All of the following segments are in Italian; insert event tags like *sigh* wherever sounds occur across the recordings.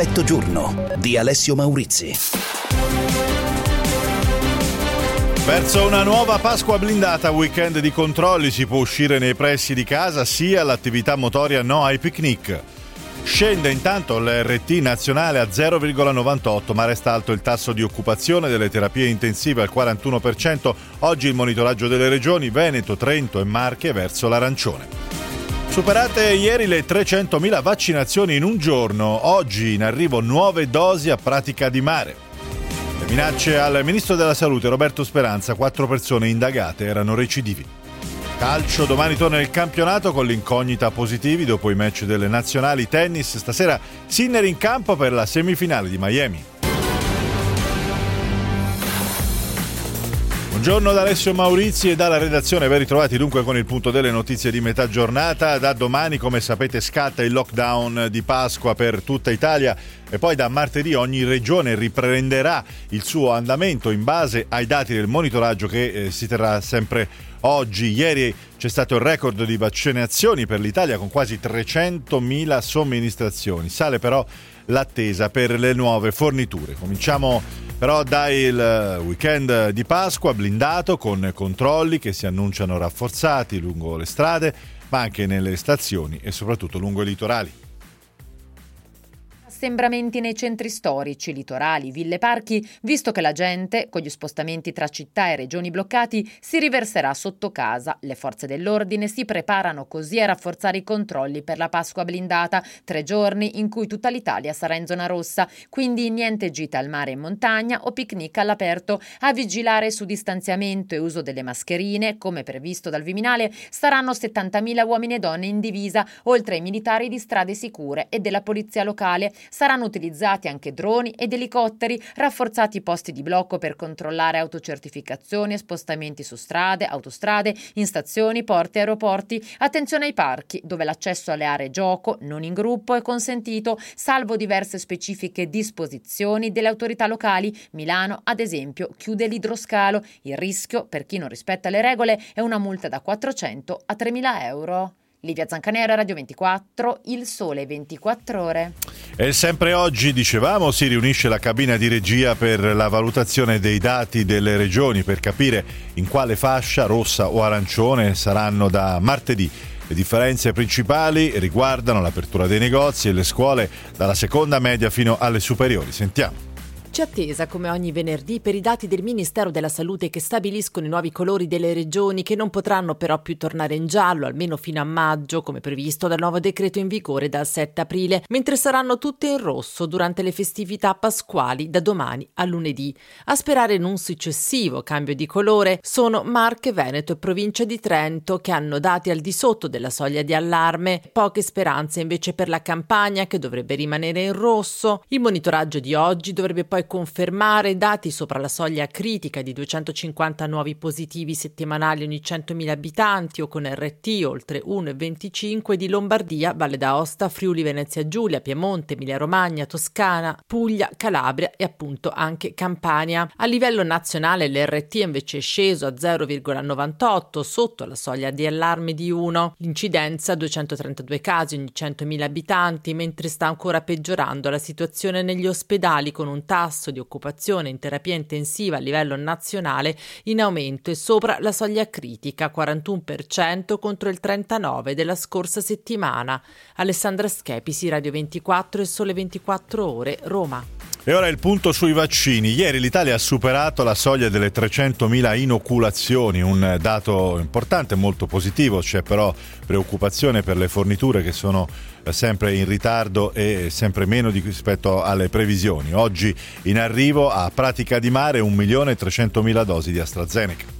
Effetto giorno di Alessio Maurizi. Verso una nuova Pasqua blindata, weekend di controlli, si può uscire nei pressi di casa, sia l'attività motoria no ai picnic. Scende intanto l'RT nazionale a 0,98, ma resta alto il tasso di occupazione delle terapie intensive al 41%. Oggi il monitoraggio delle regioni Veneto, Trento e Marche verso l'arancione. Superate ieri le 300.000 vaccinazioni in un giorno, oggi in arrivo nuove dosi a pratica di mare. Le minacce al ministro della salute Roberto Speranza, quattro persone indagate erano recidivi. Calcio, domani torna il campionato con l'incognita positivi dopo i match delle nazionali tennis. Stasera Sinner in campo per la semifinale di Miami. Buongiorno da Alessio Maurizi e dalla redazione, ben ritrovati dunque con il punto delle notizie di metà giornata. Da domani, come sapete, scatta il lockdown di Pasqua per tutta Italia e poi da martedì ogni regione riprenderà il suo andamento in base ai dati del monitoraggio che eh, si terrà sempre oggi. Ieri c'è stato il record di vaccinazioni per l'Italia con quasi 300.000 somministrazioni. Sale però l'attesa per le nuove forniture. Cominciamo però dal weekend di Pasqua blindato con controlli che si annunciano rafforzati lungo le strade, ma anche nelle stazioni e soprattutto lungo i litorali. Assembramenti nei centri storici, litorali, ville parchi, visto che la gente, con gli spostamenti tra città e regioni bloccati, si riverserà sotto casa. Le forze dell'ordine si preparano così a rafforzare i controlli per la Pasqua blindata, tre giorni in cui tutta l'Italia sarà in zona rossa, quindi niente gite al mare e in montagna o picnic all'aperto. A vigilare su distanziamento e uso delle mascherine, come previsto dal Viminale, saranno 70.000 uomini e donne in divisa, oltre ai militari di strade sicure e della polizia locale. Saranno utilizzati anche droni ed elicotteri, rafforzati i posti di blocco per controllare autocertificazioni e spostamenti su strade, autostrade, in stazioni, porti e aeroporti. Attenzione ai parchi, dove l'accesso alle aree gioco, non in gruppo, è consentito, salvo diverse specifiche disposizioni delle autorità locali. Milano, ad esempio, chiude l'idroscalo. Il rischio, per chi non rispetta le regole, è una multa da 400 a 3.000 euro. Livia Zancanera, Radio 24, Il Sole 24 Ore. E sempre oggi, dicevamo, si riunisce la cabina di regia per la valutazione dei dati delle regioni per capire in quale fascia, rossa o arancione, saranno da martedì. Le differenze principali riguardano l'apertura dei negozi e le scuole dalla seconda media fino alle superiori. Sentiamo. C'è attesa, come ogni venerdì, per i dati del Ministero della Salute che stabiliscono i nuovi colori delle regioni che non potranno però più tornare in giallo, almeno fino a maggio, come previsto dal nuovo decreto in vigore dal 7 aprile, mentre saranno tutte in rosso durante le festività pasquali da domani a lunedì. A sperare in un successivo cambio di colore sono Marche, Veneto e Provincia di Trento che hanno dati al di sotto della soglia di allarme, poche speranze invece per la Campania che dovrebbe rimanere in rosso. Il monitoraggio di oggi dovrebbe poi confermare dati sopra la soglia critica di 250 nuovi positivi settimanali ogni 100.000 abitanti o con RT oltre 1,25 di Lombardia, Valle d'Aosta, Friuli Venezia Giulia, Piemonte, Emilia Romagna, Toscana, Puglia, Calabria e appunto anche Campania. A livello nazionale l'RT invece è sceso a 0,98 sotto la soglia di allarme di 1. L'incidenza 232 casi ogni 100.000 abitanti, mentre sta ancora peggiorando la situazione negli ospedali con un tasso tasso di occupazione in terapia intensiva a livello nazionale in aumento e sopra la soglia critica 41% contro il 39% della scorsa settimana. Alessandra Schepisi, Radio 24 e Sole 24 Ore, Roma. E ora il punto sui vaccini. Ieri l'Italia ha superato la soglia delle 300.000 inoculazioni, un dato importante, molto positivo. C'è però preoccupazione per le forniture che sono sempre in ritardo e sempre meno rispetto alle previsioni. Oggi in arrivo a Pratica di Mare 1.300.000 dosi di AstraZeneca.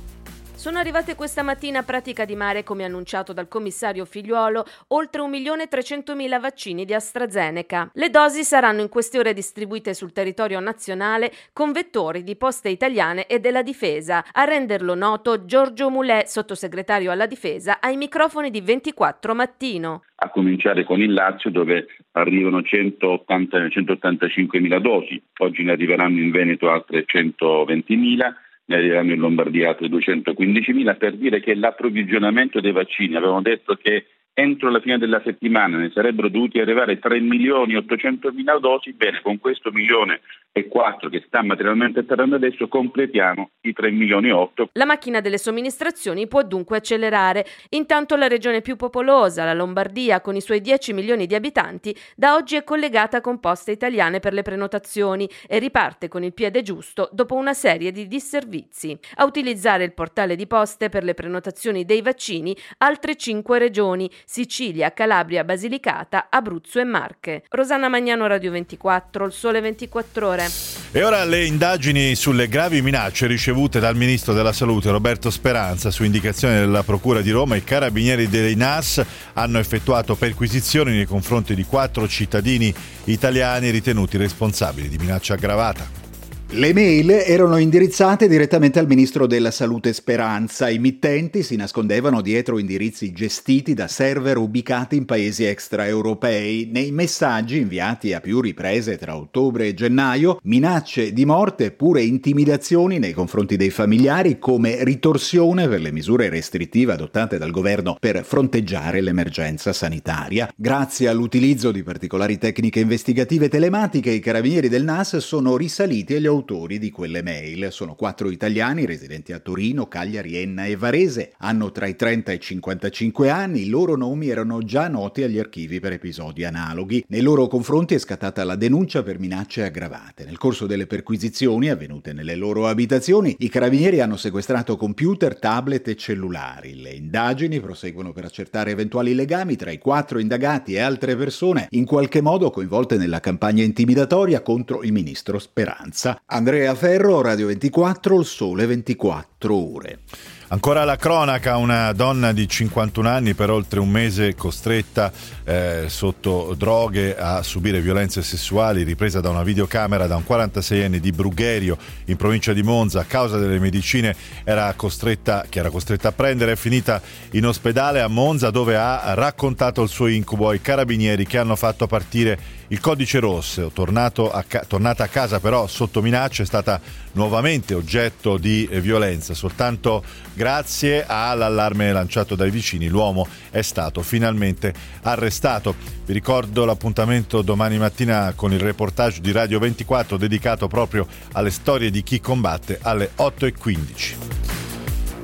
Sono arrivate questa mattina a Pratica di Mare, come annunciato dal commissario Figliuolo, oltre 1.300.000 vaccini di AstraZeneca. Le dosi saranno in queste ore distribuite sul territorio nazionale con vettori di poste italiane e della difesa. A renderlo noto Giorgio Mulè, sottosegretario alla difesa, ai microfoni di 24 mattino. A cominciare con il Lazio dove arrivano 180, 185.000 dosi, oggi ne arriveranno in Veneto altre 120.000 ne arriveranno in Lombardia altre 215.000 per dire che l'approvvigionamento dei vaccini, avevamo detto che entro la fine della settimana ne sarebbero dovuti arrivare 3 milioni e 800 mila dosi, bene, con questo milione 4 che sta materialmente atterrando adesso completiamo i 3 milioni e 8. La macchina delle somministrazioni può dunque accelerare. Intanto la regione più popolosa, la Lombardia, con i suoi 10 milioni di abitanti, da oggi è collegata con poste italiane per le prenotazioni e riparte con il piede giusto dopo una serie di disservizi. A utilizzare il portale di poste per le prenotazioni dei vaccini altre 5 regioni, Sicilia, Calabria, Basilicata, Abruzzo e Marche. Rosanna Magnano, Radio 24, Il Sole 24 Ore. E ora le indagini sulle gravi minacce ricevute dal ministro della Salute Roberto Speranza su indicazione della Procura di Roma. I carabinieri dei NAS hanno effettuato perquisizioni nei confronti di quattro cittadini italiani ritenuti responsabili di minaccia aggravata. Le mail erano indirizzate direttamente al ministro della Salute Speranza. I mittenti si nascondevano dietro indirizzi gestiti da server ubicati in paesi extraeuropei. Nei messaggi inviati a più riprese tra ottobre e gennaio, minacce di morte e pure intimidazioni nei confronti dei familiari come ritorsione per le misure restrittive adottate dal governo per fronteggiare l'emergenza sanitaria. Grazie all'utilizzo di particolari tecniche investigative telematiche, i carabinieri del NAS sono risaliti agli autori di quelle mail. Sono quattro italiani residenti a Torino, Cagliari, Enna e Varese. Hanno tra i 30 e i 55 anni. I loro nomi erano già noti agli archivi per episodi analoghi. Nei loro confronti è scattata la denuncia per minacce aggravate. Nel corso delle perquisizioni avvenute nelle loro abitazioni, i carabinieri hanno sequestrato computer, tablet e cellulari. Le indagini proseguono per accertare eventuali legami tra i quattro indagati e altre persone in qualche modo coinvolte nella campagna intimidatoria contro il ministro Speranza. Andrea Ferro, Radio 24, il sole 24 ore. Ancora la cronaca, una donna di 51 anni per oltre un mese costretta eh, sotto droghe a subire violenze sessuali, ripresa da una videocamera da un 46enne di Brugherio in provincia di Monza a causa delle medicine era che era costretta a prendere, è finita in ospedale a Monza dove ha raccontato il suo incubo ai carabinieri che hanno fatto partire il codice rosso. A ca- tornata a casa però sotto minaccia è stata nuovamente oggetto di eh, violenza, soltanto Grazie all'allarme lanciato dai vicini l'uomo è stato finalmente arrestato. Vi ricordo l'appuntamento domani mattina con il reportage di Radio 24 dedicato proprio alle storie di chi combatte alle 8.15.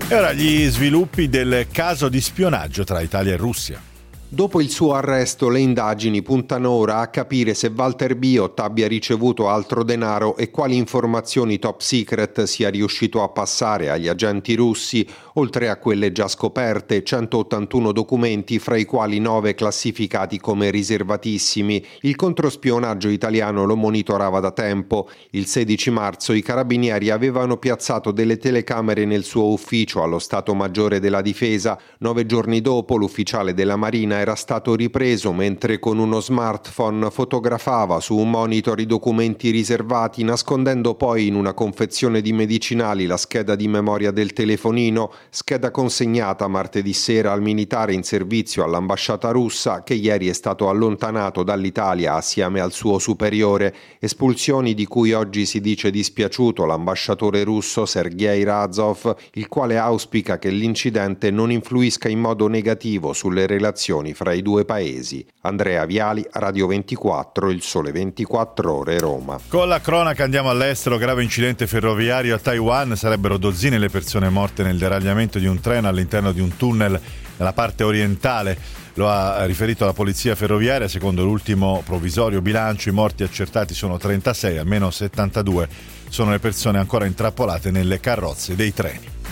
E ora gli sviluppi del caso di spionaggio tra Italia e Russia. Dopo il suo arresto le indagini puntano ora a capire se Walter Biot abbia ricevuto altro denaro e quali informazioni top secret sia riuscito a passare agli agenti russi, oltre a quelle già scoperte, 181 documenti fra i quali 9 classificati come riservatissimi. Il controspionaggio italiano lo monitorava da tempo. Il 16 marzo i carabinieri avevano piazzato delle telecamere nel suo ufficio allo Stato Maggiore della Difesa. Nove giorni dopo l'ufficiale della Marina era stato ripreso mentre con uno smartphone fotografava su un monitor i documenti riservati nascondendo poi in una confezione di medicinali la scheda di memoria del telefonino, scheda consegnata martedì sera al militare in servizio all'ambasciata russa che ieri è stato allontanato dall'Italia assieme al suo superiore, espulsioni di cui oggi si dice dispiaciuto l'ambasciatore russo Sergei Razov, il quale auspica che l'incidente non influisca in modo negativo sulle relazioni fra i due paesi. Andrea Viali, Radio 24, Il Sole 24 Ore, Roma. Con la cronaca andiamo all'estero, grave incidente ferroviario a Taiwan, sarebbero dozzine le persone morte nel deragliamento di un treno all'interno di un tunnel nella parte orientale. Lo ha riferito la polizia ferroviaria, secondo l'ultimo provvisorio bilancio i morti accertati sono 36, almeno 72 sono le persone ancora intrappolate nelle carrozze dei treni.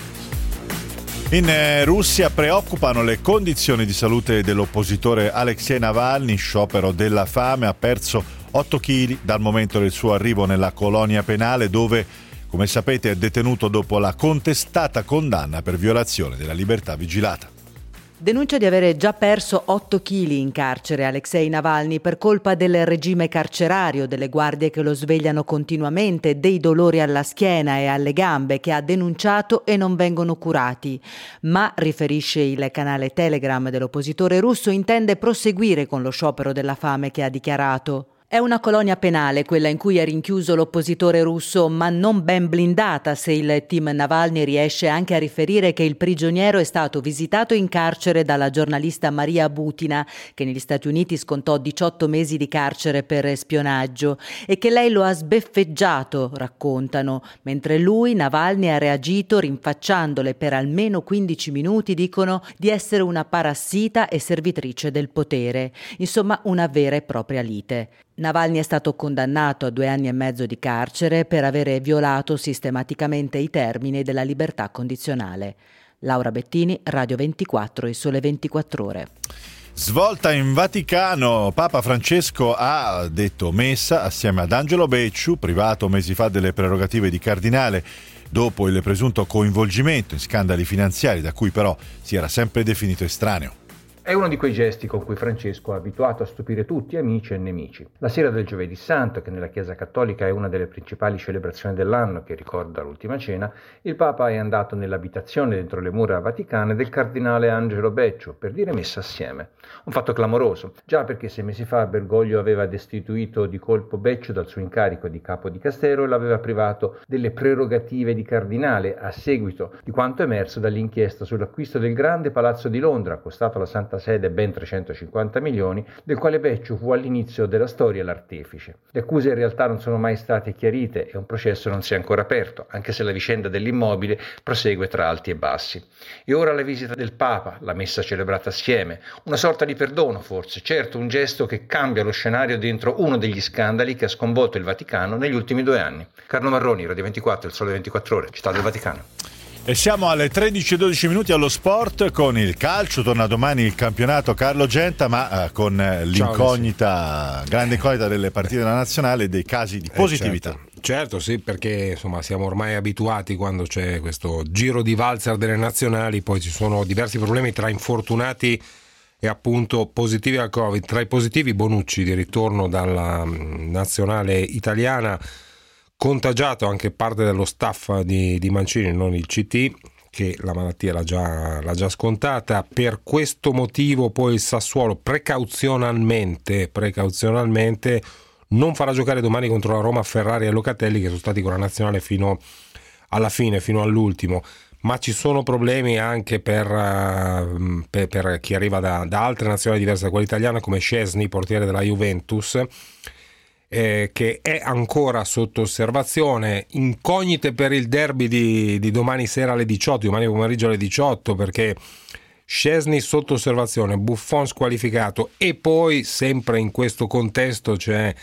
In eh, Russia preoccupano le condizioni di salute dell'oppositore Alexei Navalny, sciopero della fame, ha perso 8 kg dal momento del suo arrivo nella colonia penale dove, come sapete, è detenuto dopo la contestata condanna per violazione della libertà vigilata. Denuncia di avere già perso 8 kg in carcere Alexei Navalny per colpa del regime carcerario, delle guardie che lo svegliano continuamente, dei dolori alla schiena e alle gambe che ha denunciato e non vengono curati. Ma, riferisce il canale Telegram dell'oppositore russo, intende proseguire con lo sciopero della fame che ha dichiarato. È una colonia penale quella in cui è rinchiuso l'oppositore russo, ma non ben blindata se il team Navalny riesce anche a riferire che il prigioniero è stato visitato in carcere dalla giornalista Maria Butina, che negli Stati Uniti scontò 18 mesi di carcere per spionaggio, e che lei lo ha sbeffeggiato, raccontano, mentre lui, Navalny, ha reagito rinfacciandole per almeno 15 minuti, dicono, di essere una parassita e servitrice del potere. Insomma, una vera e propria lite. Navalny è stato condannato a due anni e mezzo di carcere per avere violato sistematicamente i termini della libertà condizionale. Laura Bettini, Radio 24 e Sole 24 Ore. Svolta in Vaticano, Papa Francesco ha detto messa assieme ad Angelo Becciu, privato mesi fa delle prerogative di cardinale, dopo il presunto coinvolgimento in scandali finanziari da cui però si era sempre definito estraneo. È uno di quei gesti con cui Francesco ha abituato a stupire tutti, amici e nemici. La sera del giovedì santo, che nella Chiesa Cattolica è una delle principali celebrazioni dell'anno che ricorda l'ultima cena, il Papa è andato nell'abitazione dentro le mura vaticane del cardinale Angelo Beccio per dire messa assieme. Un fatto clamoroso, già perché sei mesi fa Bergoglio aveva destituito di colpo Beccio dal suo incarico di capo di Castero e l'aveva privato delle prerogative di cardinale a seguito di quanto emerso dall'inchiesta sull'acquisto del grande palazzo di Londra, costato alla Santa Sede ben 350 milioni, del quale Becciu fu all'inizio della storia l'artefice. Le accuse in realtà non sono mai state chiarite e un processo non si è ancora aperto, anche se la vicenda dell'immobile prosegue tra alti e bassi. E ora la visita del Papa, la messa celebrata assieme, una sorta di perdono forse, certo un gesto che cambia lo scenario dentro uno degli scandali che ha sconvolto il Vaticano negli ultimi due anni. Carlo Marroni, Radio 24, il Sole 24 Ore, Città del Vaticano. E siamo alle 13.12 minuti allo sport con il calcio. Torna domani il campionato Carlo Genta, ma eh, con eh, l'incognita, grande incognita delle partite della nazionale e dei casi di positività. Eh, certo. certo. sì, perché insomma siamo ormai abituati quando c'è questo giro di valzer delle nazionali, poi ci sono diversi problemi tra infortunati e appunto positivi al Covid. Tra i positivi Bonucci di ritorno dalla mm, nazionale italiana contagiato anche parte dello staff di, di Mancini, non il CT, che la malattia l'ha già, l'ha già, scontata. Per questo motivo poi il Sassuolo precauzionalmente, precauzionalmente non farà giocare domani contro la Roma Ferrari e Locatelli che sono stati con la nazionale fino alla fine, fino all'ultimo. Ma ci sono problemi anche per, uh, per, per chi arriva da, da, altre nazionali diverse da quella italiana come Scesni, portiere della Juventus eh, che è ancora sotto osservazione, incognite per il derby di, di domani sera alle 18, domani pomeriggio alle 18 perché Scesni sotto osservazione, Buffon squalificato e poi sempre in questo contesto c'è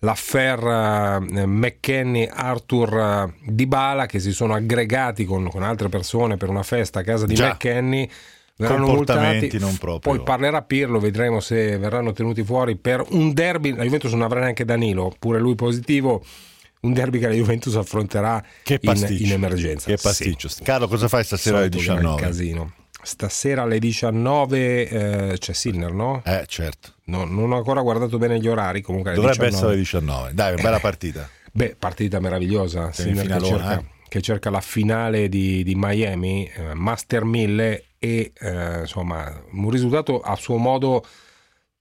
l'affair eh, McKenny Arthur eh, Di Bala che si sono aggregati con, con, altre persone per una festa a casa di Già. McKenny verranno multati. non proprio. Poi parlerà Pirlo, vedremo se verranno tenuti fuori per un derby. La Juventus non avrà neanche Danilo, pure lui positivo. Un derby che la Juventus affronterà in, in, emergenza. Che pasticcio. Sì. Carlo, cosa fai stasera alle 19? Casino. Stasera alle 19 eh, c'è Sinner, no? Eh, certo. No, non ho ancora guardato bene gli orari. Comunque Dovrebbe 19. essere alle 19. Dai, bella partita. Beh, partita meravigliosa. Sinner che cerca, eh? che cerca, la finale di, di Miami, eh, Master 1000 e eh, insomma un risultato a suo modo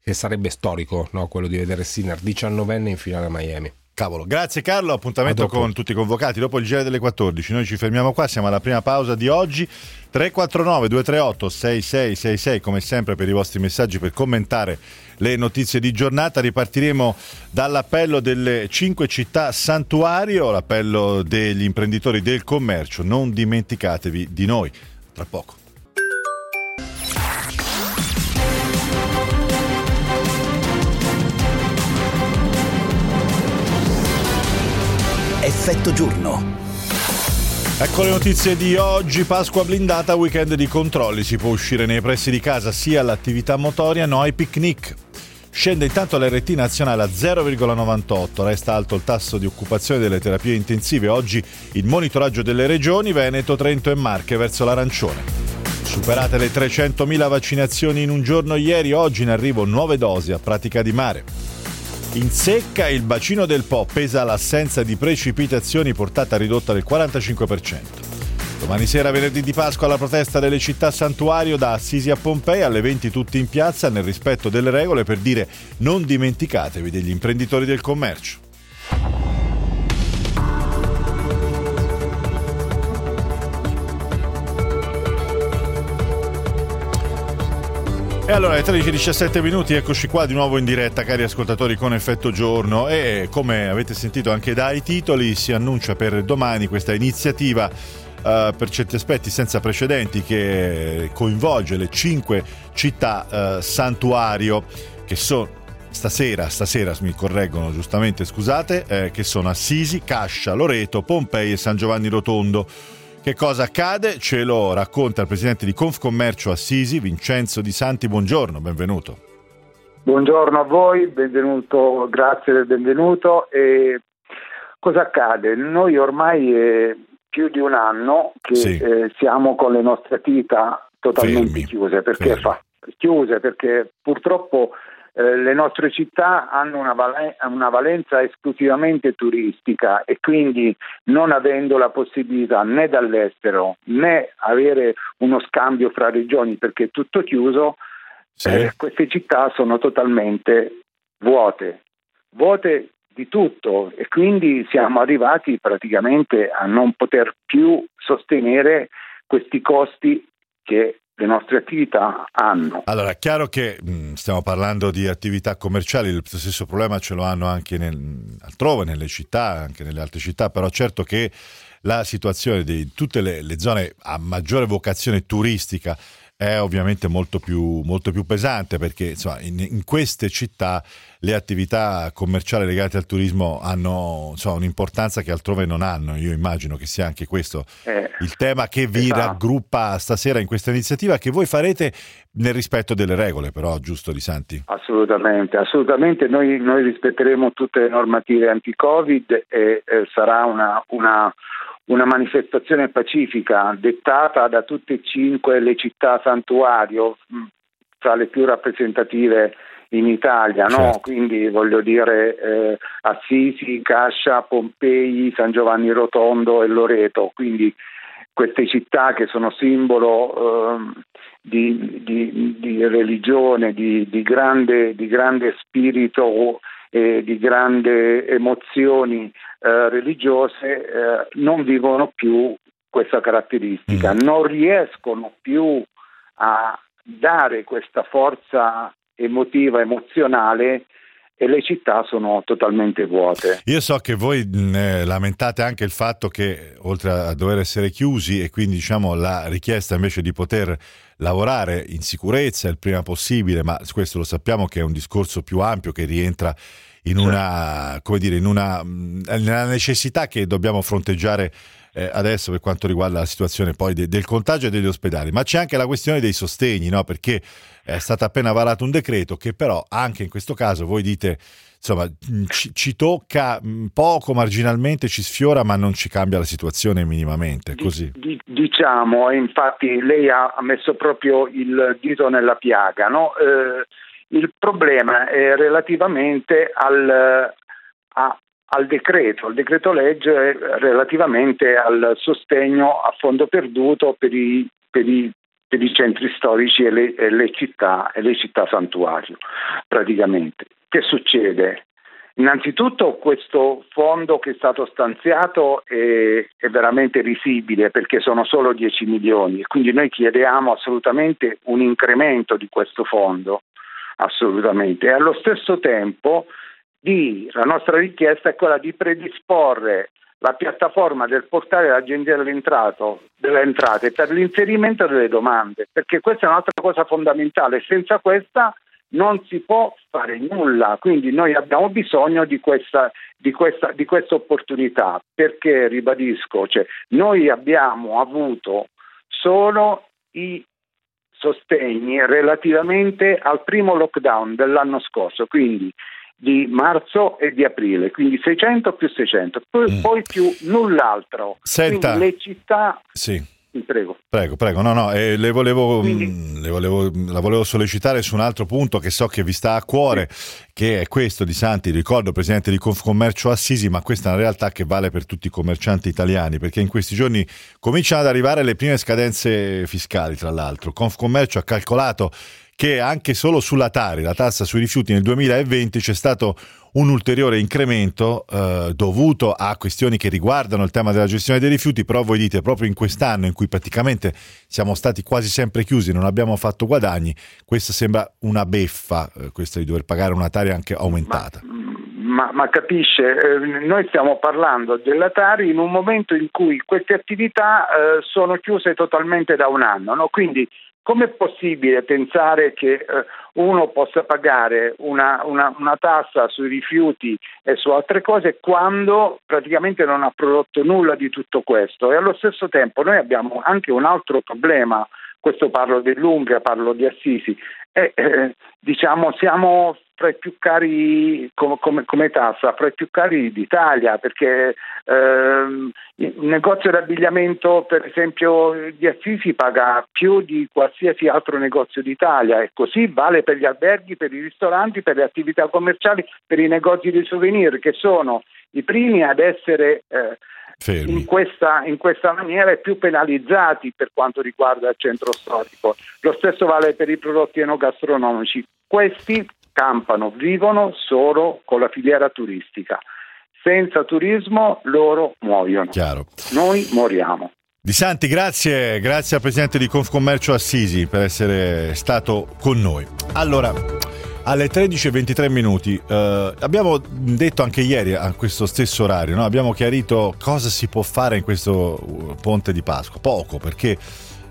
che sarebbe storico, no? quello di vedere Sinner 19enne in finale a Miami. Cavolo, grazie Carlo, appuntamento con tutti i convocati dopo il giro delle 14. Noi ci fermiamo qua, siamo alla prima pausa di oggi. 349 238 6666 come sempre per i vostri messaggi per commentare le notizie di giornata. Ripartiremo dall'appello delle cinque città santuario, l'appello degli imprenditori del commercio. Non dimenticatevi di noi. Tra poco. Effetto giorno. Ecco le notizie di oggi, Pasqua blindata, weekend di controlli, si può uscire nei pressi di casa sia all'attività motoria, no ai picnic. Scende intanto l'RT nazionale a 0,98, resta alto il tasso di occupazione delle terapie intensive, oggi il monitoraggio delle regioni, Veneto, Trento e Marche verso l'arancione. Superate le 300.000 vaccinazioni in un giorno ieri, oggi in arrivo nuove dosi a pratica di mare. In secca il bacino del Po pesa l'assenza di precipitazioni portata ridotta del 45%. Domani sera, venerdì di Pasqua, la protesta delle città santuario da Assisi a Pompei, alle 20 tutti in piazza nel rispetto delle regole per dire non dimenticatevi degli imprenditori del commercio. E allora, alle 13-17 minuti, eccoci qua di nuovo in diretta, cari ascoltatori, con effetto giorno. E come avete sentito anche dai titoli, si annuncia per domani questa iniziativa Uh, per certi aspetti senza precedenti che coinvolge le cinque città uh, santuario che sono stasera, stasera mi correggono giustamente, scusate, eh, che sono Assisi, Cascia, Loreto, Pompei e San Giovanni Rotondo. Che cosa accade? Ce lo racconta il presidente di Confcommercio Assisi, Vincenzo Di Santi. Buongiorno, benvenuto. Buongiorno a voi, benvenuto, grazie del benvenuto. E cosa accade? Noi ormai eh, più di un anno che sì. eh, siamo con le nostre attività totalmente Fermi. chiuse perché, fa, chiuse perché purtroppo eh, le nostre città hanno una, valen- una, valenza esclusivamente turistica e quindi non avendo la possibilità né dall'estero né avere uno scambio fra regioni perché è tutto chiuso, sì. eh, queste città sono totalmente vuote. Vuote di tutto e quindi siamo arrivati praticamente a non poter più sostenere questi costi che le nostre attività hanno. Allora, è chiaro che mh, stiamo parlando di attività commerciali, il stesso problema ce lo hanno anche nel, altrove, nelle città, anche nelle altre città, però certo che la situazione di tutte le, le zone a maggiore vocazione turistica è ovviamente molto più, molto più pesante perché insomma, in, in, queste città le attività commerciali legate al turismo hanno insomma, un'importanza che altrove non hanno. Io immagino che sia anche questo eh, il tema che vi esatto. raggruppa stasera in questa iniziativa che voi farete nel rispetto delle regole, però, giusto Di Santi? Assolutamente, assolutamente. Noi, noi rispetteremo tutte le normative anti-Covid e eh, sarà una, una una manifestazione pacifica dettata da tutte e cinque le città santuario, tra le più rappresentative in Italia, no? certo. quindi voglio dire eh, Assisi, Cascia, Pompei, San Giovanni Rotondo e Loreto, quindi queste città che sono simbolo eh, di, di, di, religione, di, di grande, grande, spirito e di grandi emozioni eh, religiose eh, non vivono più questa caratteristica, mm. non riescono più a dare questa forza emotiva, emozionale e le città sono totalmente vuote. Io so che voi eh, lamentate anche il fatto che oltre a dover essere chiusi e quindi diciamo la richiesta invece di poter lavorare in sicurezza il prima possibile, ma questo lo sappiamo che è un discorso più ampio che rientra in una, come dire, in una, nella necessità che dobbiamo fronteggiare eh, adesso per quanto riguarda la situazione poi de, del contagio e degli ospedali, ma c'è anche la questione dei sostegni, no? perché è stato appena varato un decreto che però anche in questo caso voi dite insomma ci, ci tocca poco marginalmente, ci sfiora ma non ci cambia la situazione minimamente. Così. Di, diciamo, infatti lei ha messo proprio il dito nella piaga, no? eh, il problema è relativamente al, a, al decreto, al decreto legge relativamente al sostegno a fondo perduto per i, per i, per i centri storici e le, e le, città e le città santuario praticamente. Che succede? Innanzitutto questo fondo che è stato stanziato è, è, veramente risibile perché sono solo 10 milioni quindi noi chiediamo assolutamente un incremento di questo fondo assolutamente. E allo stesso tempo di, la nostra richiesta è quella di predisporre la piattaforma del portale dell'Agenzia delle entrate per l'inserimento delle domande, perché questa è un'altra cosa fondamentale. Senza questa non si può fare nulla, quindi noi abbiamo bisogno di questa, di questa, di questa opportunità, perché ribadisco, cioè, noi abbiamo avuto solo i sostegni relativamente al primo lockdown dell'anno scorso, quindi di marzo e di aprile, quindi 600 più 600, poi, mm. poi più null'altro. Senta, quindi le città, sì. Prego. Prego, prego. No, no, eh, le, volevo, Quindi... mh, mm, le volevo, la volevo sollecitare su un altro punto che so che vi sta a cuore, sì. che è questo di Santi, ricordo presidente di Confcommercio Assisi, ma questa è una realtà che vale per tutti i commercianti italiani, perché in questi giorni cominciano ad arrivare le prime scadenze fiscali, tra l'altro. Confcommercio ha calcolato che anche solo sulla Tari, la tassa sui rifiuti nel 2020 c'è stato un ulteriore incremento eh, dovuto a questioni che riguardano il tema della gestione dei rifiuti, però voi dite proprio in quest'anno in cui praticamente siamo stati quasi sempre chiusi, non abbiamo fatto guadagni, questa sembra una beffa, eh, questa di dover pagare una Tari anche aumentata. Ma, ma, capisce, eh, noi stiamo parlando della Tari in un momento in cui queste attività eh, sono chiuse totalmente da un anno, no? quindi Com'è possibile pensare che eh, uno possa pagare una, una, una, tassa sui rifiuti e su altre cose quando praticamente non ha prodotto nulla di tutto questo? E allo stesso tempo noi abbiamo anche un altro problema, questo parlo dell'Umbria, parlo di Assisi, e, eh, diciamo siamo fra i più cari come, come, come, tassa, fra i più cari d'Italia, perché ehm, il negozio d'abbigliamento, per esempio, di Assisi paga più di qualsiasi altro negozio d'Italia e così vale per gli alberghi, per i ristoranti, per le attività commerciali, per i negozi di souvenir, che sono i primi ad essere eh, in questa, in questa, maniera e più penalizzati per quanto riguarda il centro storico. Lo stesso vale per i prodotti enogastronomici. Questi campano, vivono solo con la filiera turistica. Senza turismo loro muoiono. Chiaro. Noi moriamo. Di Santi, grazie, grazie al presidente di Confcommercio Assisi per essere stato con noi. Allora, alle 13.23 minuti eh, abbiamo detto anche ieri a questo stesso orario, no? abbiamo chiarito cosa si può fare in questo uh, ponte di Pasqua. Poco, perché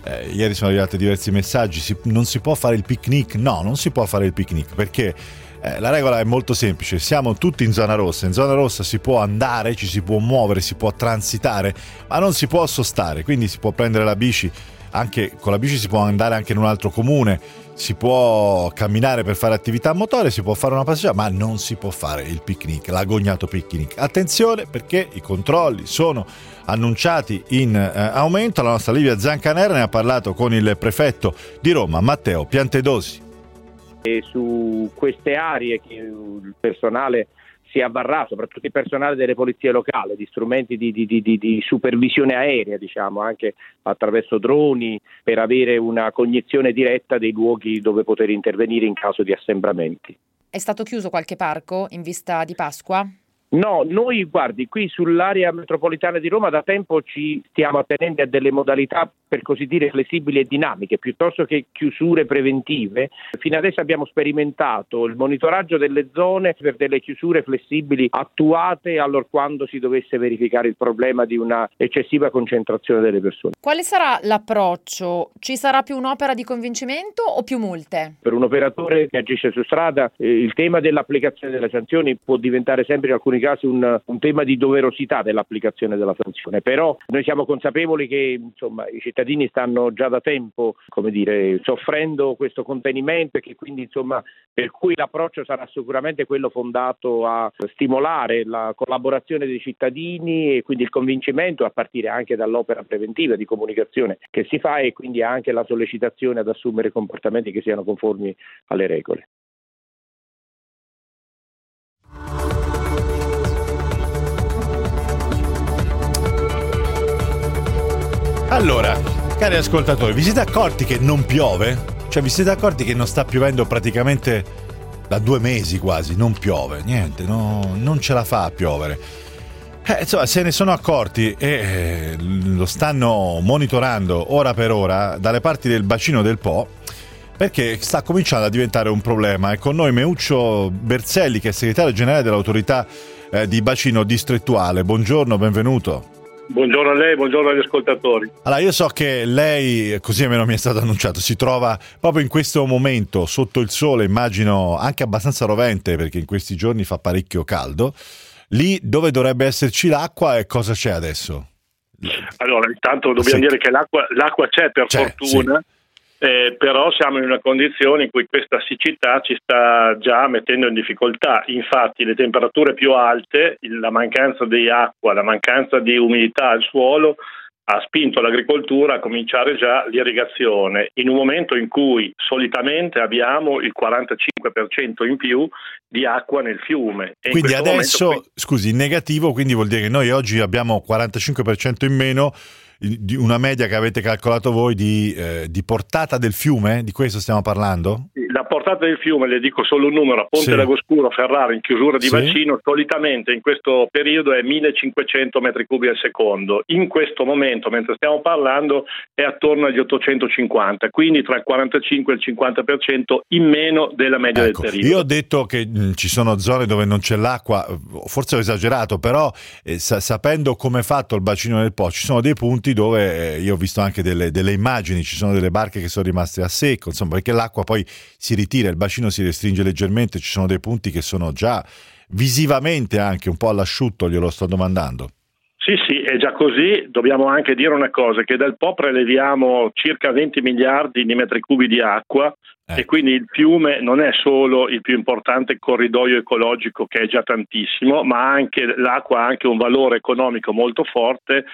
eh, ieri sono arrivati diversi messaggi, si, non si può fare il picnic? No, non si può fare il picnic perché eh, la regola è molto semplice, siamo tutti in zona rossa, in zona rossa si può andare, ci si può muovere, si può transitare, ma non si può sostare, quindi si può prendere la bici, anche con la bici si può andare anche in un altro comune, si può camminare per fare attività motorie, si può fare una passeggiata, ma non si può fare il picnic, l'agognato picnic. Attenzione perché i controlli sono annunciati in eh, aumento. La nostra Livia Zancanera ne ha parlato con il prefetto di Roma, Matteo Piantedosi. E su queste aree che il personale si avvarrà, soprattutto il personale delle polizie locali, di strumenti di, di, di, di, supervisione aerea, diciamo, anche attraverso droni, per avere una cognizione diretta dei luoghi dove poter intervenire in caso di assembramenti. È stato chiuso qualche parco in vista di Pasqua? No, noi guardi, qui sull'area metropolitana di Roma da tempo ci stiamo attenendo a delle modalità per così dire flessibili e dinamiche, piuttosto che chiusure preventive. Fino adesso abbiamo sperimentato il monitoraggio delle zone per delle chiusure flessibili attuate allora quando si dovesse verificare il problema di una eccessiva concentrazione delle persone. Quale sarà l'approccio? Ci sarà più un'opera di convincimento o più multe? Per un operatore che agisce su strada eh, il tema dell'applicazione delle sanzioni può diventare sempre in alcuni casi un, un tema di doverosità dell'applicazione della sanzione, però noi siamo consapevoli che insomma, i cittadini stanno già da tempo dire, soffrendo questo contenimento e che quindi insomma, per cui l'approccio sarà sicuramente quello fondato a stimolare la collaborazione dei cittadini e quindi il convincimento a partire anche dall'opera preventiva di comunicazione che si fa e quindi anche la sollecitazione ad assumere comportamenti che siano conformi alle regole. Allora, cari ascoltatori, vi siete accorti che non piove? Cioè, vi siete accorti che non sta piovendo praticamente da due mesi quasi? Non piove, niente, no, non ce la fa a piovere. Eh, insomma, se ne sono accorti e eh, lo stanno monitorando ora per ora dalle parti del bacino del Po perché sta cominciando a diventare un problema. È con noi Meuccio Berzelli, che è segretario generale dell'autorità eh, di bacino distrettuale. Buongiorno, benvenuto. Buongiorno a lei, buongiorno agli ascoltatori. Allora, io so che lei, così almeno mi è stato annunciato, si trova proprio in questo momento sotto il sole, immagino anche abbastanza rovente perché in questi giorni fa parecchio caldo. Lì dove dovrebbe esserci l'acqua e cosa c'è adesso? Allora, intanto dobbiamo sì. dire che l'acqua, l'acqua c'è per c'è, fortuna. Sì eh, però siamo in una condizione in cui questa siccità ci sta già mettendo in difficoltà. Infatti le temperature più alte, la mancanza di acqua, la mancanza di umidità al suolo ha spinto l'agricoltura a cominciare già l'irrigazione in un momento in cui solitamente abbiamo il 45% in più di acqua nel fiume. E quindi adesso, momento... scusi, negativo, quindi vuol dire che noi oggi abbiamo 45% in meno una media che avete calcolato voi di, eh, di, portata del fiume? Di questo stiamo parlando? Portata del fiume, le dico solo un numero, a Ponte sì. Lagoscuro, Ferrara, in chiusura di sì. bacino, solitamente in questo periodo è 1500 metri cubi al secondo. In questo momento, mentre stiamo parlando, è attorno agli 850, quindi tra il 45 e il 50% in meno della media ecco, del periodo. Io ho detto che mh, ci sono zone dove non c'è l'acqua, forse ho esagerato, però eh, sa- sapendo come è fatto il bacino del Po, ci sono dei punti dove eh, io ho visto anche delle, delle, immagini, ci sono delle barche che sono rimaste a secco, insomma, perché l'acqua poi si ritira, il bacino si restringe leggermente, ci sono dei punti che sono già visivamente anche un po' all'asciutto, glielo sto domandando. Sì, sì, è già così. Dobbiamo anche dire una cosa, che dal Po preleviamo circa 20 miliardi di metri cubi di acqua eh. e quindi il fiume non è solo il più importante corridoio ecologico, che è già tantissimo, ma anche l'acqua ha anche un valore economico molto forte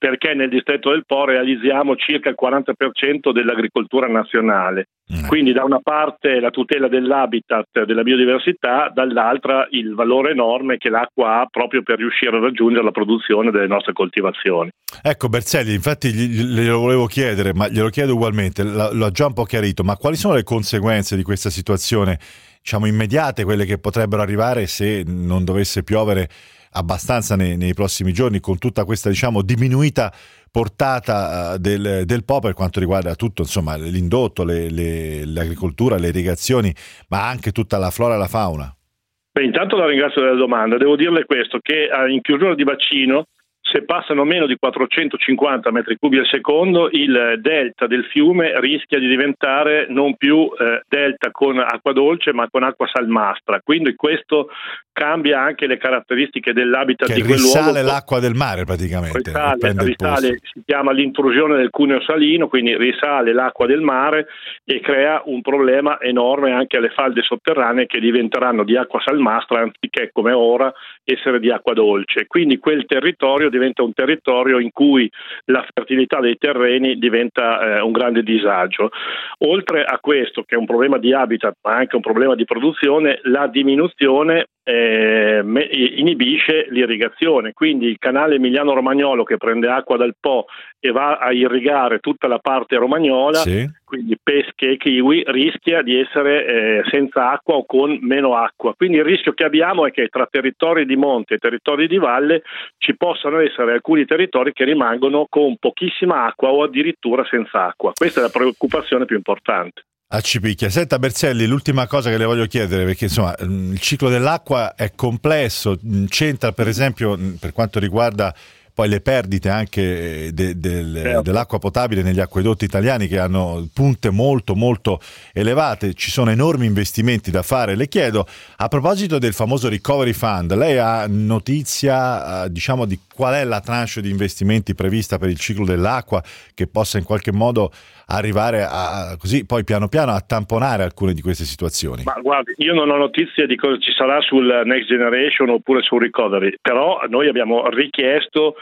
perché nel distretto del Po realizziamo circa il 40% dell'agricoltura nazionale. Mm. Quindi da una parte la tutela dell'habitat, della biodiversità, dall'altra il valore enorme che l'acqua ha proprio per riuscire a raggiungere la produzione delle nostre coltivazioni. Ecco Berzelli, infatti glielo volevo chiedere, ma glielo chiedo ugualmente, l'ho già un po' chiarito, ma quali sono le conseguenze di questa situazione, diciamo immediate, quelle che potrebbero arrivare se non dovesse piovere? abbastanza nei, nei prossimi giorni con tutta questa diciamo diminuita portata uh, del, del Po per quanto riguarda tutto insomma l'indotto, le, le, l'agricoltura, le irrigazioni, ma anche tutta la flora e la fauna. Beh, intanto la ringrazio della domanda. Devo dirle questo, che uh, in chiusura di bacino se passano meno di 450 metri cubi al secondo, il delta del fiume rischia di diventare non più eh, delta con acqua dolce, ma con acqua salmastra. Quindi questo cambia anche le caratteristiche dell'habitat che di quell'uomo. Risale l'acqua del mare praticamente. Risale, risale si chiama l'intrusione del cuneo salino, quindi risale l'acqua del mare e crea un problema enorme anche alle falde sotterranee che diventeranno di acqua salmastra anziché come ora essere di acqua dolce. Quindi quel territorio diventa un territorio in cui la fertilità dei terreni diventa eh, un grande disagio. Oltre a questo, che è un problema di habitat, ma anche un problema di produzione, la diminuzione eh, inibisce l'irrigazione, quindi il canale Emiliano-Romagnolo che prende acqua dal Po e va a irrigare tutta la parte romagnola, sì. Quindi pesche e kiwi, rischia di essere eh, senza acqua o con meno acqua. Quindi il rischio che abbiamo è che tra territori di monte e territori di valle ci possano essere alcuni territori che rimangono con pochissima acqua o addirittura senza acqua. Questa è la preoccupazione più importante. A Cipicchia. Senta Berzelli, l'ultima cosa che le voglio chiedere, perché insomma il ciclo dell'acqua è complesso, c'entra per esempio per quanto riguarda poi le perdite anche de, del, certo. dell'acqua potabile negli acquedotti italiani che hanno punte molto molto elevate, ci sono enormi investimenti da fare. Le chiedo, a proposito del famoso Recovery Fund, lei ha notizia eh, diciamo di qual è la tranche di investimenti prevista per il ciclo dell'acqua che possa in qualche modo arrivare a così poi piano piano a tamponare alcune di queste situazioni? Ma guardi, io non ho notizie di cosa ci sarà sul Next Generation oppure sul Recovery, però noi abbiamo richiesto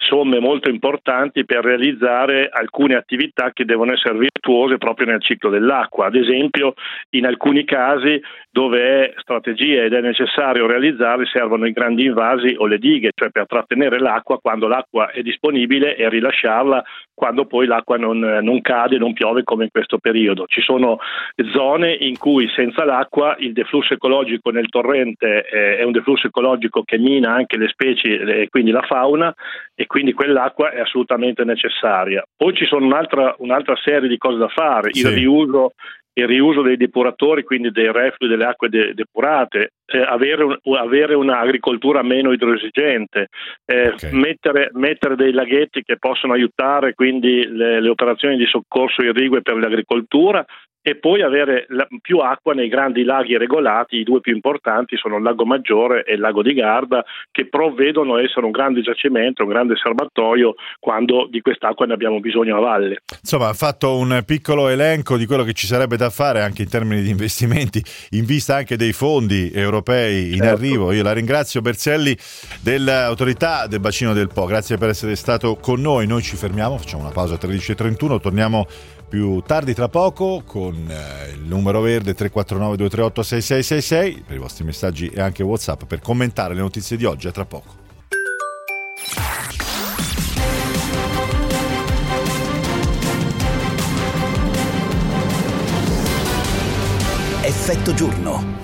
somme molto importanti per realizzare alcune attività che devono essere virtuose proprio nel ciclo dell'acqua. Ad esempio, in alcuni casi dove è strategia ed è necessario realizzarli servono i grandi invasi o le dighe, cioè per trattenere l'acqua quando l'acqua è disponibile e rilasciarla quando poi l'acqua non, non cade, non piove come in questo periodo. Ci sono zone in cui senza l'acqua il deflusso ecologico nel torrente è un deflusso ecologico che mina anche le specie e quindi la fauna e quindi quell'acqua è assolutamente necessaria. Poi ci sono un'altra, un'altra serie di cose da fare, sì. il riuso il riuso dei depuratori, quindi dei reflui delle acque de- depurate, eh, avere, un, avere, un'agricoltura meno idroesigente, eh, okay. mettere, mettere, dei laghetti che possono aiutare quindi le, le operazioni di soccorso irrigue per l'agricoltura e poi avere la, più acqua nei grandi laghi regolati, i due più importanti sono il lago Maggiore e il lago di Garda, che provvedono a essere un grande giacimento, un grande serbatoio quando di quest'acqua ne abbiamo bisogno a valle. Insomma, ha fatto un piccolo elenco di quello che ci sarebbe da fare anche in termini di investimenti, in vista anche dei fondi europei in certo. arrivo. Io la ringrazio Berzelli dell'autorità del bacino del Po, grazie per essere stato con noi. Noi ci fermiamo, facciamo una pausa 13.31, torniamo più tardi tra poco con eh, il numero verde 349 238 6666 per i vostri messaggi e anche Whatsapp per commentare le notizie di oggi. A tra poco. Effetto giorno.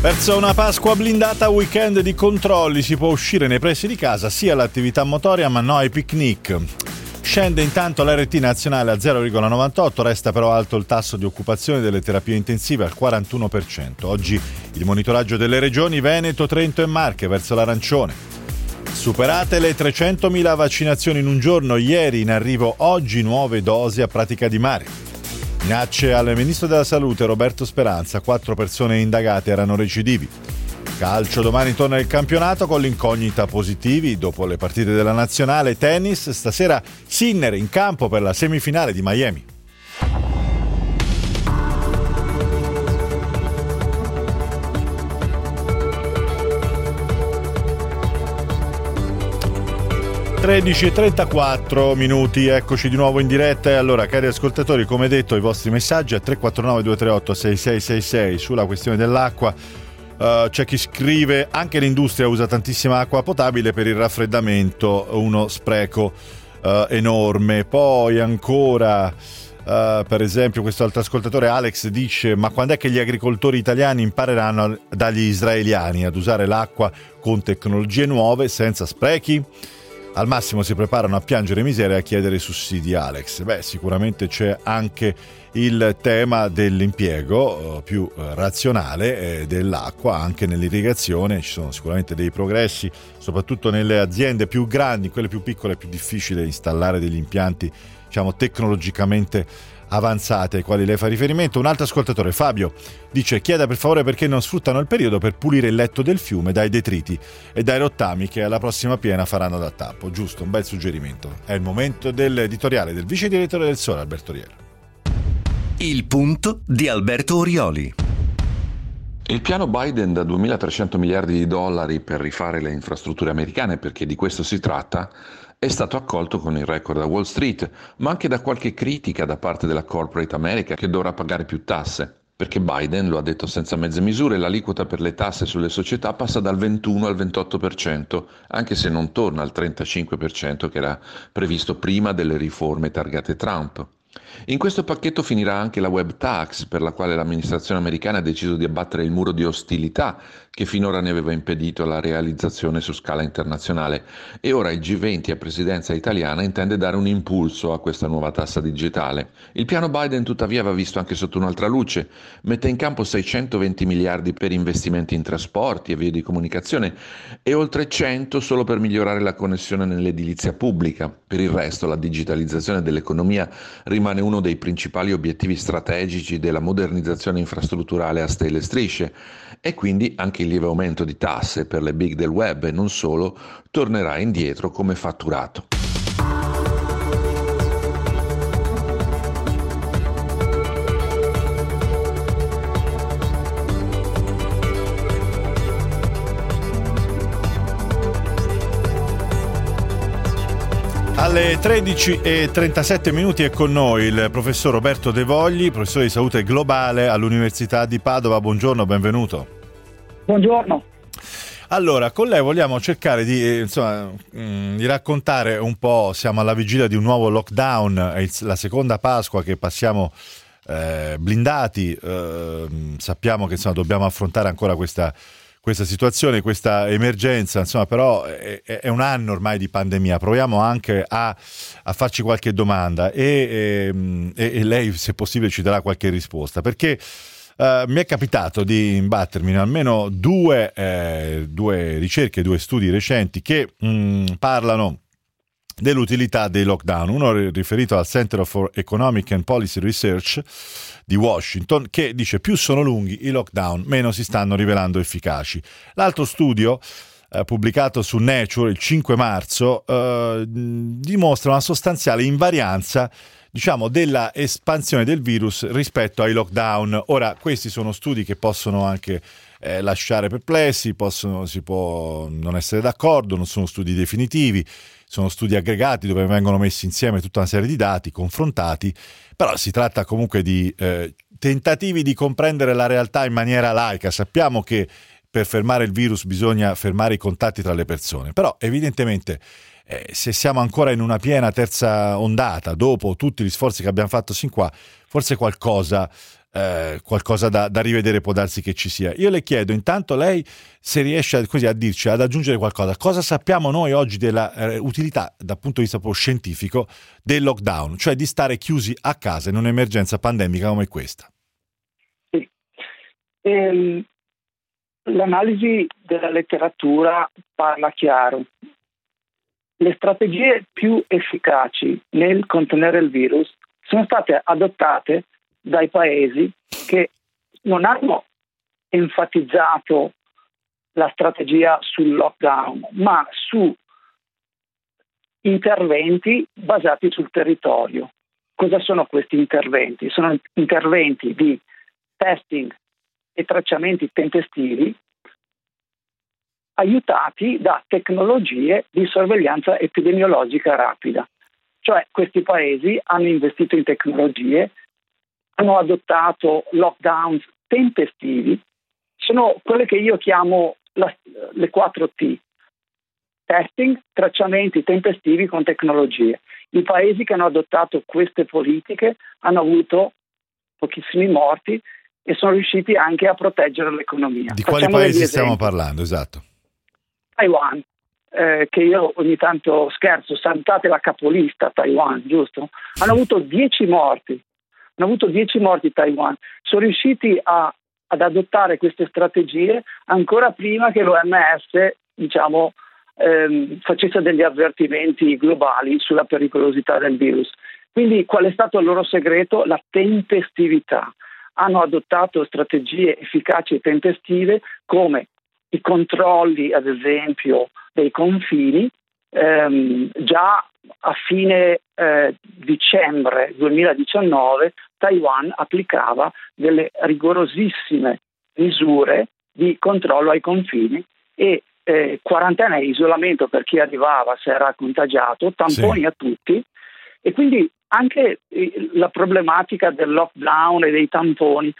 Verso una Pasqua blindata, weekend di controlli, si può uscire nei pressi di casa sia all'attività motoria ma no ai picnic. Scende intanto l'RT nazionale a 0,98, resta però alto il tasso di occupazione delle terapie intensive al 41%. Oggi il monitoraggio delle regioni Veneto, Trento e Marche verso l'arancione. Superate le 300.000 vaccinazioni in un giorno, ieri in arrivo oggi nuove dosi a pratica di mare. Minacce al ministro della salute Roberto Speranza, quattro persone indagate erano recidivi. Calcio, domani torna il campionato con l'incognita positivi dopo le partite della nazionale. Tennis, stasera Sinner in campo per la semifinale di Miami. (13.34 minuti, eccoci di nuovo in diretta e allora cari ascoltatori come detto i vostri messaggi a 349 238 6666 sulla questione dell'acqua Uh, c'è chi scrive anche l'industria usa tantissima acqua potabile per il raffreddamento, uno spreco uh, enorme. Poi ancora, uh, per esempio, questo altro ascoltatore Alex dice: Ma quando è che gli agricoltori italiani impareranno dagli israeliani ad usare l'acqua con tecnologie nuove senza sprechi? Al massimo si preparano a piangere miseria e a chiedere sussidi Alex. Beh, sicuramente c'è anche il tema dell'impiego eh, più eh, razionale eh, dell'acqua anche nell'irrigazione. Ci sono sicuramente dei progressi, soprattutto nelle aziende più grandi, quelle più piccole è più difficile installare degli impianti diciamo, tecnologicamente avanzate ai quali lei fa riferimento. Un altro ascoltatore, Fabio, dice chieda per favore perché non sfruttano il periodo per pulire il letto del fiume dai detriti e dai rottami che alla prossima piena faranno da tappo. Giusto, un bel suggerimento. È il momento dell'editoriale del vice direttore del Sole, Alberto Riero. Il punto di Alberto Orioli. Il piano Biden da 2.300 miliardi di dollari per rifare le infrastrutture americane, perché di questo si tratta, è stato accolto con il record da Wall Street, ma anche da qualche critica da parte della corporate America che dovrà pagare più tasse. Perché Biden lo ha detto senza mezze misure, l'aliquota per le tasse sulle società passa dal 21 al 28%, anche se non torna al 35% che era previsto prima delle riforme targate Trump. In questo pacchetto finirà anche la web tax, per la quale l'amministrazione americana ha deciso di abbattere il muro di ostilità che finora ne aveva impedito la realizzazione su scala internazionale e ora il G20 a presidenza italiana intende dare un impulso a questa nuova tassa digitale. Il piano Biden tuttavia va visto anche sotto un'altra luce, mette in campo 620 miliardi per investimenti in trasporti e vie di comunicazione e oltre 100 solo per migliorare la connessione nell'edilizia pubblica. Per il resto la digitalizzazione dell'economia rimane uno dei principali obiettivi strategici della modernizzazione infrastrutturale a stelle strisce e quindi anche il lieve aumento di tasse per le big del web e non solo tornerà indietro come fatturato. Alle 13.37 minuti è con noi il professor Roberto De Vogli, professore di salute globale all'Università di Padova. Buongiorno, benvenuto. Buongiorno. Allora, con lei vogliamo cercare di, eh, insomma, mm, di, raccontare un po', siamo alla vigilia di un nuovo lockdown, è la seconda Pasqua che passiamo eh, blindati, eh, sappiamo che insomma, dobbiamo affrontare ancora questa questa situazione, questa emergenza, insomma, però è, è, un anno ormai di pandemia. Proviamo anche a, a farci qualche domanda e, e, e, lei, se possibile, ci darà qualche risposta. Perché uh, mi è capitato di imbattermi in almeno due, eh, due ricerche, due studi recenti che mh, parlano dell'utilità dei lockdown. Uno riferito al Center for Economic and Policy Research di Washington che dice più sono lunghi i lockdown, meno si stanno rivelando efficaci. L'altro studio eh, pubblicato su Nature il 5 marzo eh, dimostra una sostanziale invarianza diciamo, della espansione del virus rispetto ai lockdown. Ora, questi sono studi che possono anche eh, lasciare perplessi, possono, si può non essere d'accordo, non sono studi definitivi, sono studi aggregati dove vengono messi insieme tutta una serie di dati, confrontati, però si tratta comunque di eh, tentativi di comprendere la realtà in maniera laica. Sappiamo che per fermare il virus bisogna fermare i contatti tra le persone, però evidentemente eh, se siamo ancora in una piena terza ondata, dopo tutti gli sforzi che abbiamo fatto sin qua, forse qualcosa, eh, qualcosa da, da, rivedere può darsi che ci sia. Io le chiedo intanto lei se riesce a, così, a dirci, ad aggiungere qualcosa. Cosa sappiamo noi oggi dell'utilità eh, dal punto di vista scientifico del lockdown, cioè di stare chiusi a casa in un'emergenza pandemica come questa? Sì. Ehm, l'analisi della letteratura parla chiaro le strategie più efficaci nel contenere il virus sono state adottate dai paesi che non hanno enfatizzato la strategia sul lockdown, ma su interventi basati sul territorio. Cosa sono questi interventi? Sono interventi di testing e tracciamenti tempestivi aiutati da tecnologie di sorveglianza epidemiologica rapida. Cioè questi paesi hanno investito in tecnologie, hanno adottato lockdowns tempestivi, sono quelle che io chiamo la, le 4 T, testing, tracciamenti tempestivi con tecnologie. I paesi che hanno adottato queste politiche hanno avuto pochissimi morti e sono riusciti anche a proteggere l'economia. Di quali paesi stiamo parlando? Esatto. Taiwan, eh, che io ogni tanto scherzo, salutate la capolista Taiwan, giusto? Hanno avuto 10 morti, hanno avuto 10 morti Taiwan, sono riusciti a, ad adottare queste strategie ancora prima che l'OMS, diciamo, ehm, facesse degli avvertimenti globali sulla pericolosità del virus. Quindi qual è stato il loro segreto? La tempestività. Hanno adottato strategie efficaci e tempestive come i controlli, ad esempio, dei confini, ehm, già a fine eh, dicembre 2019 Taiwan applicava delle rigorosissime misure di controllo ai confini e eh, quarantena e isolamento per chi arrivava se era contagiato, tamponi sì. a tutti e quindi anche eh, la problematica del lockdown e dei tamponi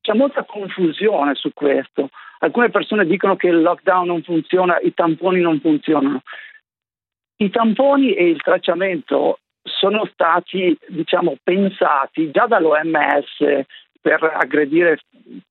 c'è molta confusione su questo. Alcune persone dicono che il lockdown non funziona, i tamponi non funzionano. I tamponi e il tracciamento sono stati, diciamo, pensati già dall'OMS per aggredire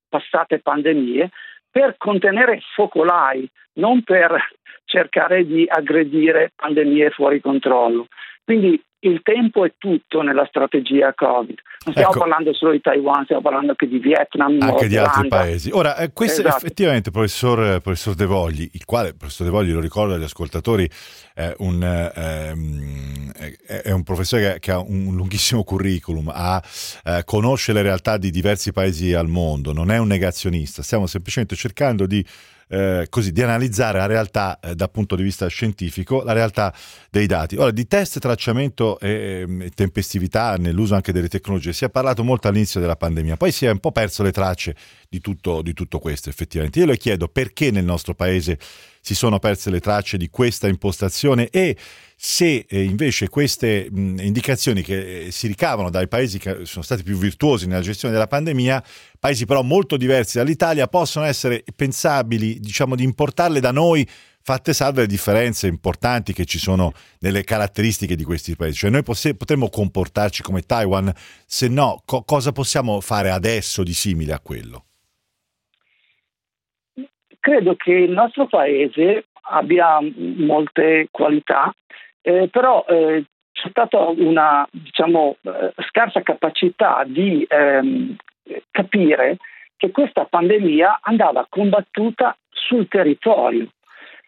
passate pandemie, per contenere focolai, non per cercare di aggredire pandemie fuori controllo. Quindi il tempo è tutto nella strategia Covid. Non stiamo ecco. parlando solo di Taiwan, stiamo parlando anche di Vietnam, anche di altri paesi. Ora, eh, questo esatto. effettivamente, professor, professor, De Vogli, il quale, professor De Vogli, lo ricordo agli ascoltatori, è un, ehm, è un professore che, che, ha un lunghissimo curriculum, ha, eh, conosce le realtà di diversi paesi al mondo, non è un negazionista, stiamo semplicemente cercando di eh, così, di analizzare la realtà eh, dal punto di vista scientifico, la realtà dei dati. Ora, di test, tracciamento e, e tempestività nell'uso anche delle tecnologie si è parlato molto all'inizio della pandemia, poi si è un po' perso le tracce di tutto, di tutto questo effettivamente. Io le chiedo perché nel nostro paese si sono perse le tracce di questa impostazione e se eh, invece queste indicazioni che eh, si ricavano dai paesi che sono stati più virtuosi nella gestione della pandemia, paesi però molto diversi dall'Italia, possono essere pensabili, diciamo, di importarle da noi fatte salve le differenze importanti che ci sono nelle caratteristiche di questi paesi. Cioè noi poss- potremmo comportarci come Taiwan, se no co- cosa possiamo fare adesso di simile a quello? Credo che il nostro paese abbia molte qualità eh, però eh, c'è stata una diciamo, eh, scarsa capacità di ehm, capire che questa pandemia andava combattuta sul territorio.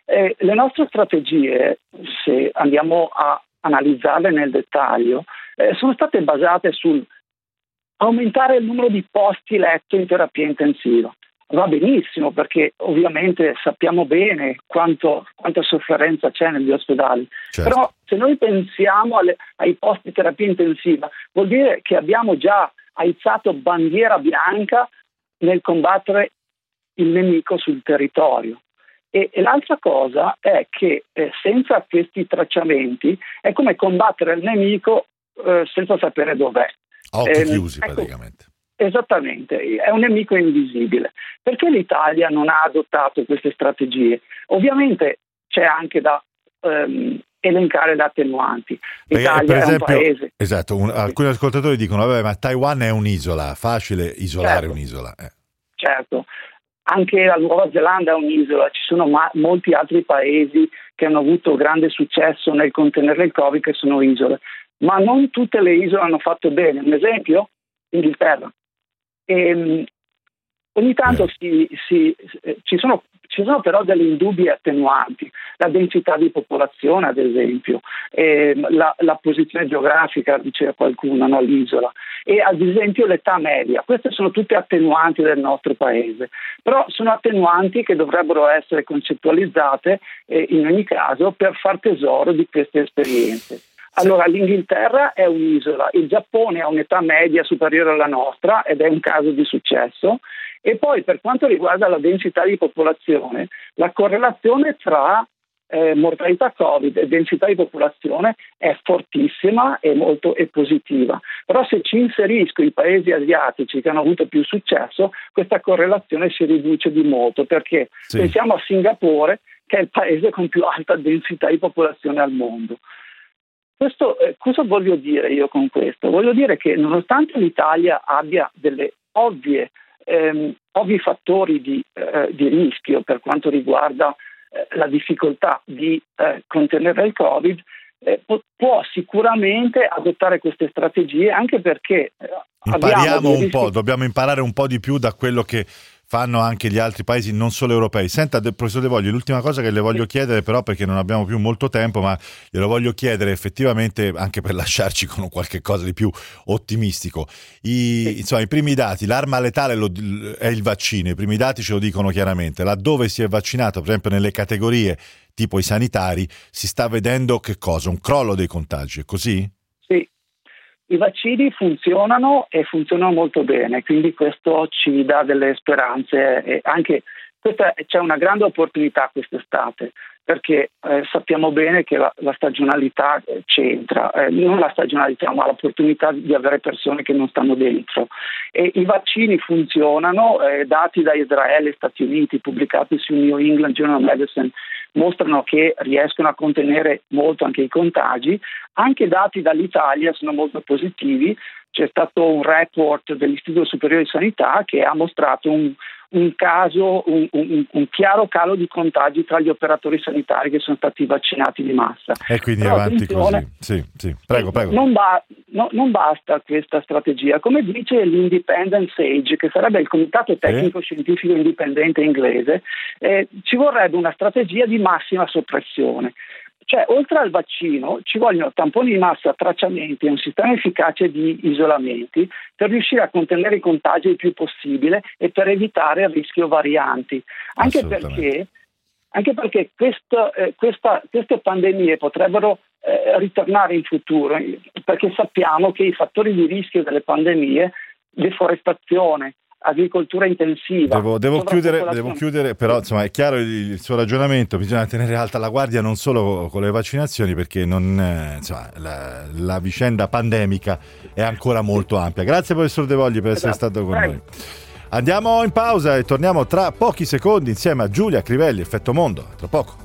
Le nostre strategie, se andiamo a analizzarle nel dettaglio, eh, sono state basate sul aumentare il numero di posti letto in terapia intensiva. Va benissimo perché ovviamente sappiamo bene quanto, quanta sofferenza c'è negli ospedali, certo. però se noi pensiamo alle, ai posti terapia intensiva vuol dire che abbiamo già aizzato bandiera bianca nel combattere il nemico sul territorio. E, e l'altra cosa è che eh, senza questi tracciamenti è come combattere il nemico eh, senza sapere dov'è. occhi eh, chiusi ecco, praticamente. Esattamente, è un nemico invisibile. Perché l'Italia non ha adottato queste strategie? Ovviamente c'è anche da ehm, elencare le attenuanti. L'Italia esempio, è un paese. Esatto, un, alcuni ascoltatori dicono: vabbè, ma Taiwan è un'isola, facile isolare certo. un'isola. Eh. Certo, anche la Nuova Zelanda è un'isola, ci sono ma- molti altri paesi che hanno avuto grande successo nel contenere il Covid che sono isole, ma non tutte le isole hanno fatto bene. Un esempio? Inghilterra. E, ehm, ogni tanto si, si, ci, sono, ci, sono, però delle indubbie attenuanti, la densità di popolazione ad esempio, la, la, posizione geografica, diceva qualcuno, no? l'isola, e ad esempio l'età media. Queste sono tutte attenuanti del nostro paese, però sono attenuanti che dovrebbero essere concettualizzate eh, in ogni caso per far tesoro di queste esperienze. Allora, l'Inghilterra è un'isola, il Giappone ha un'età media superiore alla nostra ed è un caso di successo. E poi per quanto riguarda la densità di popolazione, la correlazione tra eh, mortalità Covid e densità di popolazione è fortissima e molto e positiva. Però se ci inserisco i paesi asiatici che hanno avuto più successo, questa correlazione si riduce di molto perché sì. pensiamo a Singapore che è il paese con più alta densità di popolazione al mondo. Questo, eh, cosa voglio dire io con questo? Voglio dire che nonostante l'Italia abbia delle ovvie, ehm, ovvi fattori di, eh, di, rischio per quanto riguarda eh, la difficoltà di eh, contenere il Covid, eh, può sicuramente adottare queste strategie anche perché eh, Impariamo un po', dobbiamo imparare un po' di più da quello che fanno anche gli altri paesi non solo europei. Senta, professor De Voglio, l'ultima cosa che le voglio chiedere però perché non abbiamo più molto tempo, ma glielo voglio chiedere effettivamente anche per *laughs* lasciarci con qualche cosa di più ottimistico. I, insomma, i primi dati, l'arma letale lo, è il vaccino, i primi dati ce lo dicono chiaramente. Laddove si è vaccinato, per esempio nelle categorie tipo i sanitari, si sta vedendo che cosa? Un crollo dei contagi, è così? I vaccini funzionano e funzionano molto bene, quindi questo ci dà delle speranze e anche questa, c'è una grande opportunità quest'estate perché eh, sappiamo bene che la, la stagionalità eh, c'entra, eh, non la stagionalità ma l'opportunità di avere persone che non stanno dentro. E i vaccini funzionano, eh, dati da Israele e Stati Uniti pubblicati su New England Journal of Medicine mostrano che riescono a contenere molto anche i contagi, anche dati dall'Italia sono molto positivi, c'è stato un report dell'Istituto Superiore di Sanità che ha mostrato un, un caso, un, un, un, chiaro calo di contagi tra gli operatori sanitari che sono stati vaccinati di massa. E quindi Però avanti così. Sì, sì. Prego, prego. Non, ba- no, non, basta questa strategia. Come dice l'Independent SAGE, che sarebbe il Comitato Tecnico Scientifico Indipendente inglese, eh, ci vorrebbe una strategia di massima soppressione. Cioè, oltre al vaccino, ci vogliono tamponi di massa, tracciamenti e un sistema efficace di isolamenti per riuscire a contenere i contagi il più possibile e per evitare il rischio varianti. Anche perché, anche perché questo, eh, questa, queste pandemie potrebbero eh, ritornare in futuro, perché sappiamo che i fattori di rischio delle pandemie, deforestazione, agricoltura intensiva. Devo, devo, chiudere, devo, chiudere, però insomma è chiaro il, il, suo ragionamento, bisogna tenere alta la guardia non solo con le vaccinazioni perché non, eh, insomma, la, la, vicenda pandemica è ancora molto ampia. Grazie professor De Vogli per essere esatto. stato con Prego. noi. Andiamo in pausa e torniamo tra pochi secondi insieme a Giulia Crivelli, Effetto Mondo. Tra poco.